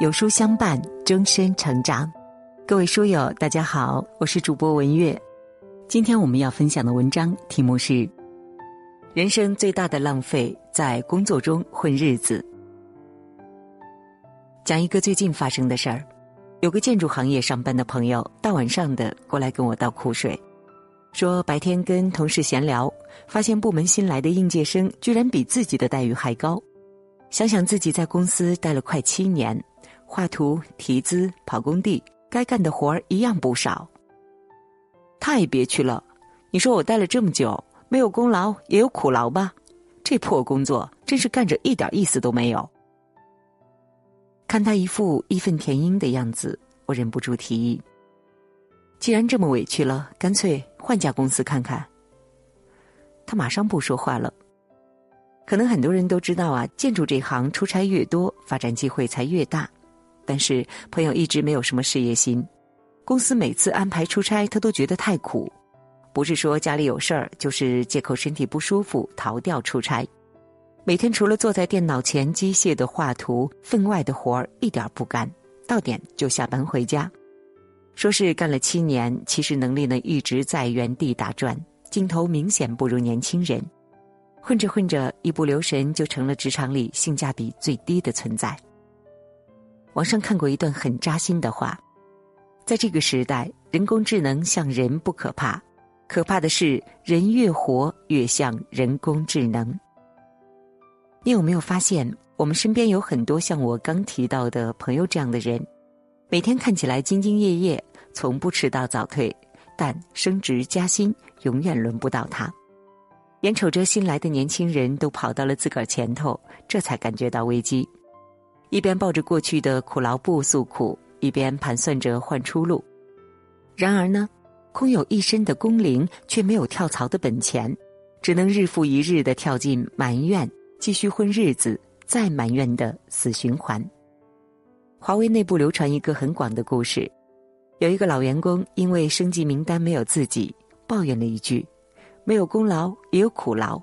有书相伴，终身成长。各位书友，大家好，我是主播文月。今天我们要分享的文章题目是：人生最大的浪费在工作中混日子。讲一个最近发生的事儿，有个建筑行业上班的朋友，大晚上的过来跟我倒苦水，说白天跟同事闲聊，发现部门新来的应届生居然比自己的待遇还高。想想自己在公司待了快七年，画图、提资、跑工地，该干的活儿一样不少。太憋屈了！你说我待了这么久，没有功劳也有苦劳吧？这破工作真是干着一点意思都没有。看他一副义愤填膺的样子，我忍不住提议：既然这么委屈了，干脆换家公司看看。他马上不说话了。可能很多人都知道啊，建筑这行出差越多，发展机会才越大。但是朋友一直没有什么事业心。公司每次安排出差，他都觉得太苦，不是说家里有事儿，就是借口身体不舒服逃掉出差。每天除了坐在电脑前机械的画图，分外的活儿一点不干，到点就下班回家。说是干了七年，其实能力呢一直在原地打转，镜头明显不如年轻人。混着混着，一不留神就成了职场里性价比最低的存在。网上看过一段很扎心的话。在这个时代，人工智能像人不可怕，可怕的是人越活越像人工智能。你有没有发现，我们身边有很多像我刚提到的朋友这样的人，每天看起来兢兢业业，从不迟到早退，但升职加薪永远轮不到他。眼瞅着新来的年轻人都跑到了自个儿前头，这才感觉到危机，一边抱着过去的苦劳不诉苦。一边盘算着换出路，然而呢，空有一身的工龄，却没有跳槽的本钱，只能日复一日的跳进埋怨，继续混日子，再埋怨的死循环。华为内部流传一个很广的故事，有一个老员工因为升级名单没有自己，抱怨了一句：“没有功劳也有苦劳。”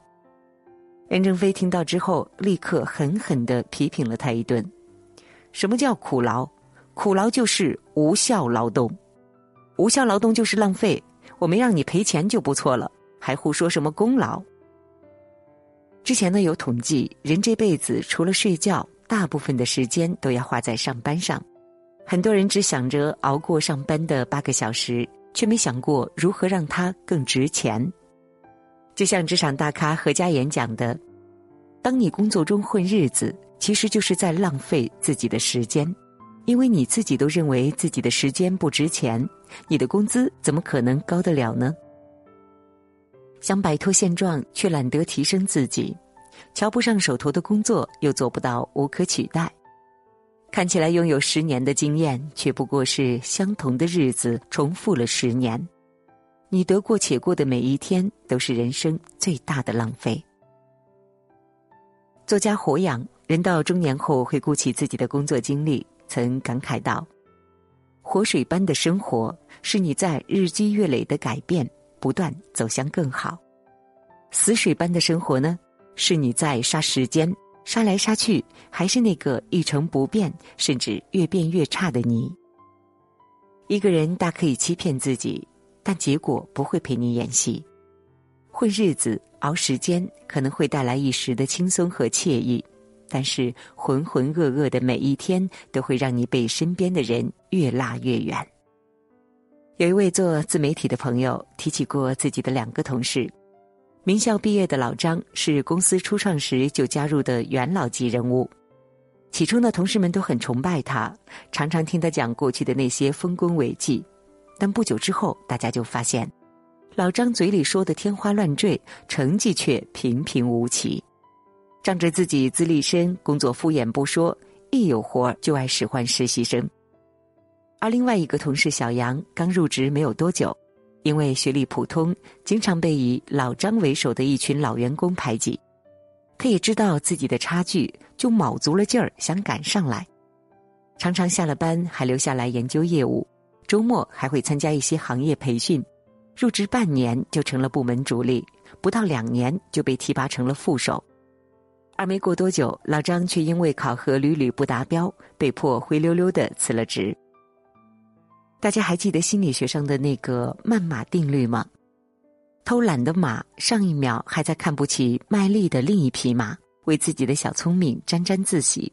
任正非听到之后，立刻狠狠的批评了他一顿：“什么叫苦劳？”苦劳就是无效劳动，无效劳动就是浪费。我没让你赔钱就不错了，还胡说什么功劳？之前呢有统计，人这辈子除了睡觉，大部分的时间都要花在上班上。很多人只想着熬过上班的八个小时，却没想过如何让它更值钱。就像职场大咖何家言讲的：“当你工作中混日子，其实就是在浪费自己的时间。”因为你自己都认为自己的时间不值钱，你的工资怎么可能高得了呢？想摆脱现状，却懒得提升自己，瞧不上手头的工作，又做不到无可取代，看起来拥有十年的经验，却不过是相同的日子重复了十年。你得过且过的每一天，都是人生最大的浪费。作家火养，人到中年后回顾起自己的工作经历。曾感慨道：“活水般的生活，是你在日积月累的改变，不断走向更好；死水般的生活呢，是你在杀时间，杀来杀去，还是那个一成不变，甚至越变越差的你。一个人大可以欺骗自己，但结果不会陪你演戏。混日子、熬时间，可能会带来一时的轻松和惬意。”但是浑浑噩噩的每一天，都会让你被身边的人越拉越远。有一位做自媒体的朋友提起过自己的两个同事，名校毕业的老张是公司初创时就加入的元老级人物。起初呢，同事们都很崇拜他，常常听他讲过去的那些丰功伟绩。但不久之后，大家就发现，老张嘴里说的天花乱坠，成绩却平平无奇。仗着自己资历深，工作敷衍不说，一有活就爱使唤实习生。而另外一个同事小杨刚入职没有多久，因为学历普通，经常被以老张为首的一群老员工排挤。他也知道自己的差距，就卯足了劲儿想赶上来，常常下了班还留下来研究业务，周末还会参加一些行业培训。入职半年就成了部门主力，不到两年就被提拔成了副手。而没过多久，老张却因为考核屡屡不达标，被迫灰溜溜的辞了职。大家还记得心理学上的那个慢马定律吗？偷懒的马上一秒还在看不起卖力的另一匹马，为自己的小聪明沾沾自喜，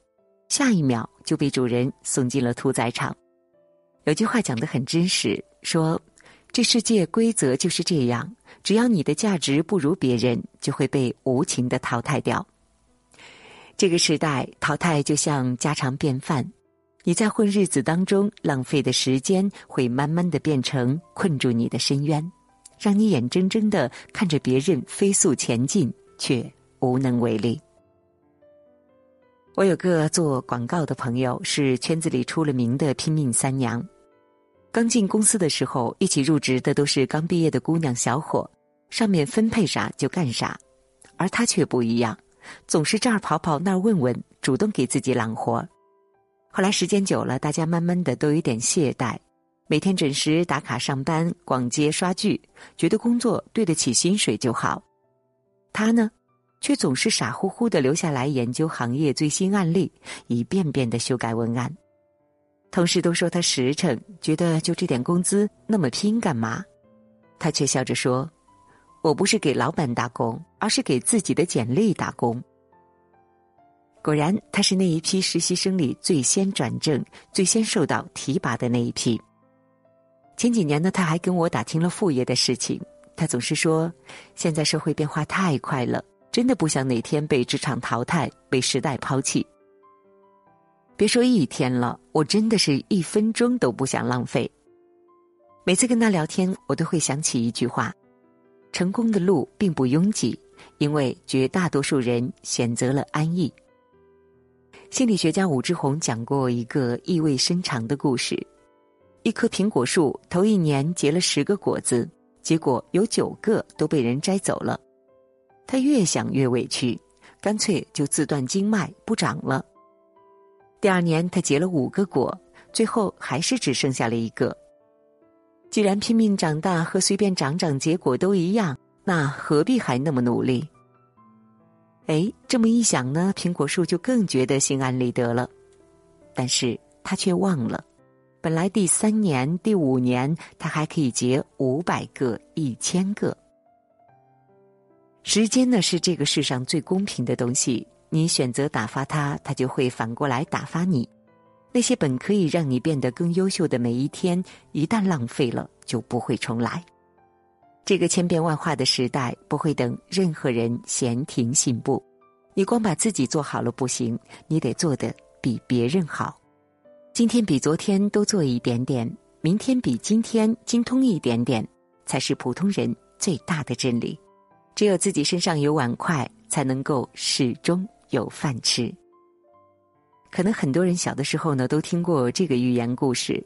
下一秒就被主人送进了屠宰场。有句话讲得很真实，说：“这世界规则就是这样，只要你的价值不如别人，就会被无情的淘汰掉。”这个时代淘汰就像家常便饭。你在混日子当中浪费的时间，会慢慢的变成困住你的深渊，让你眼睁睁的看着别人飞速前进，却无能为力。我有个做广告的朋友，是圈子里出了名的拼命三娘。刚进公司的时候，一起入职的都是刚毕业的姑娘小伙，上面分配啥就干啥，而他却不一样，总是这儿跑跑那儿问问，主动给自己揽活。后来时间久了，大家慢慢的都有点懈怠，每天准时打卡上班、逛街、刷剧，觉得工作对得起薪水就好。他呢，却总是傻乎乎的留下来研究行业最新案例，一遍遍的修改文案。同事都说他实诚，觉得就这点工资那么拼干嘛？他却笑着说：“我不是给老板打工，而是给自己的简历打工。”果然，他是那一批实习生里最先转正、最先受到提拔的那一批。前几年呢，他还跟我打听了副业的事情。他总是说：“现在社会变化太快了，真的不想哪天被职场淘汰、被时代抛弃。”别说一天了，我真的是一分钟都不想浪费。每次跟他聊天，我都会想起一句话：“成功的路并不拥挤，因为绝大多数人选择了安逸。”心理学家武志红讲过一个意味深长的故事：一棵苹果树头一年结了十个果子，结果有九个都被人摘走了。他越想越委屈，干脆就自断经脉不长了。第二年他结了五个果，最后还是只剩下了一个。既然拼命长大和随便长长结果都一样，那何必还那么努力？哎，这么一想呢，苹果树就更觉得心安理得了。但是他却忘了，本来第三年、第五年，他还可以结五百个、一千个。时间呢，是这个世上最公平的东西。你选择打发它，它就会反过来打发你。那些本可以让你变得更优秀的每一天，一旦浪费了，就不会重来。这个千变万化的时代不会等任何人闲庭信步，你光把自己做好了不行，你得做的比别人好。今天比昨天多做一点点，明天比今天精通一点点，才是普通人最大的真理。只有自己身上有碗筷，才能够始终有饭吃。可能很多人小的时候呢，都听过这个寓言故事：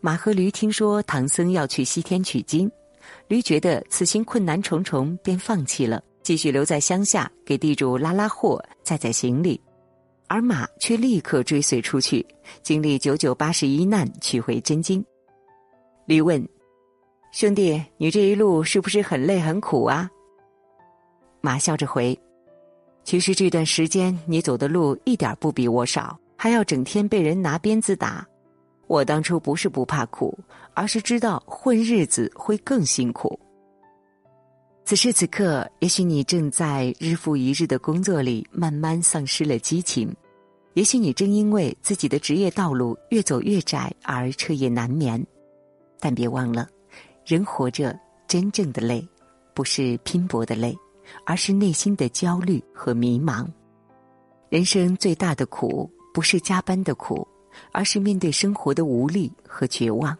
马和驴听说唐僧要去西天取经。驴觉得此行困难重重，便放弃了，继续留在乡下给地主拉拉货、载载行李，而马却立刻追随出去，经历九九八十一难，取回真经。驴问：“兄弟，你这一路是不是很累很苦啊？”马笑着回：“其实这段时间你走的路一点不比我少，还要整天被人拿鞭子打。”我当初不是不怕苦，而是知道混日子会更辛苦。此时此刻，也许你正在日复一日的工作里慢慢丧失了激情，也许你正因为自己的职业道路越走越窄而彻夜难眠。但别忘了，人活着真正的累，不是拼搏的累，而是内心的焦虑和迷茫。人生最大的苦，不是加班的苦。而是面对生活的无力和绝望。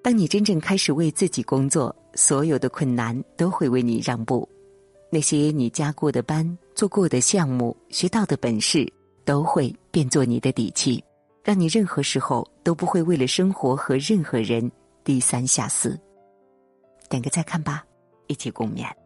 当你真正开始为自己工作，所有的困难都会为你让步。那些你加过的班、做过的项目、学到的本事，都会变作你的底气，让你任何时候都不会为了生活和任何人低三下四。点个再看吧，一起共勉。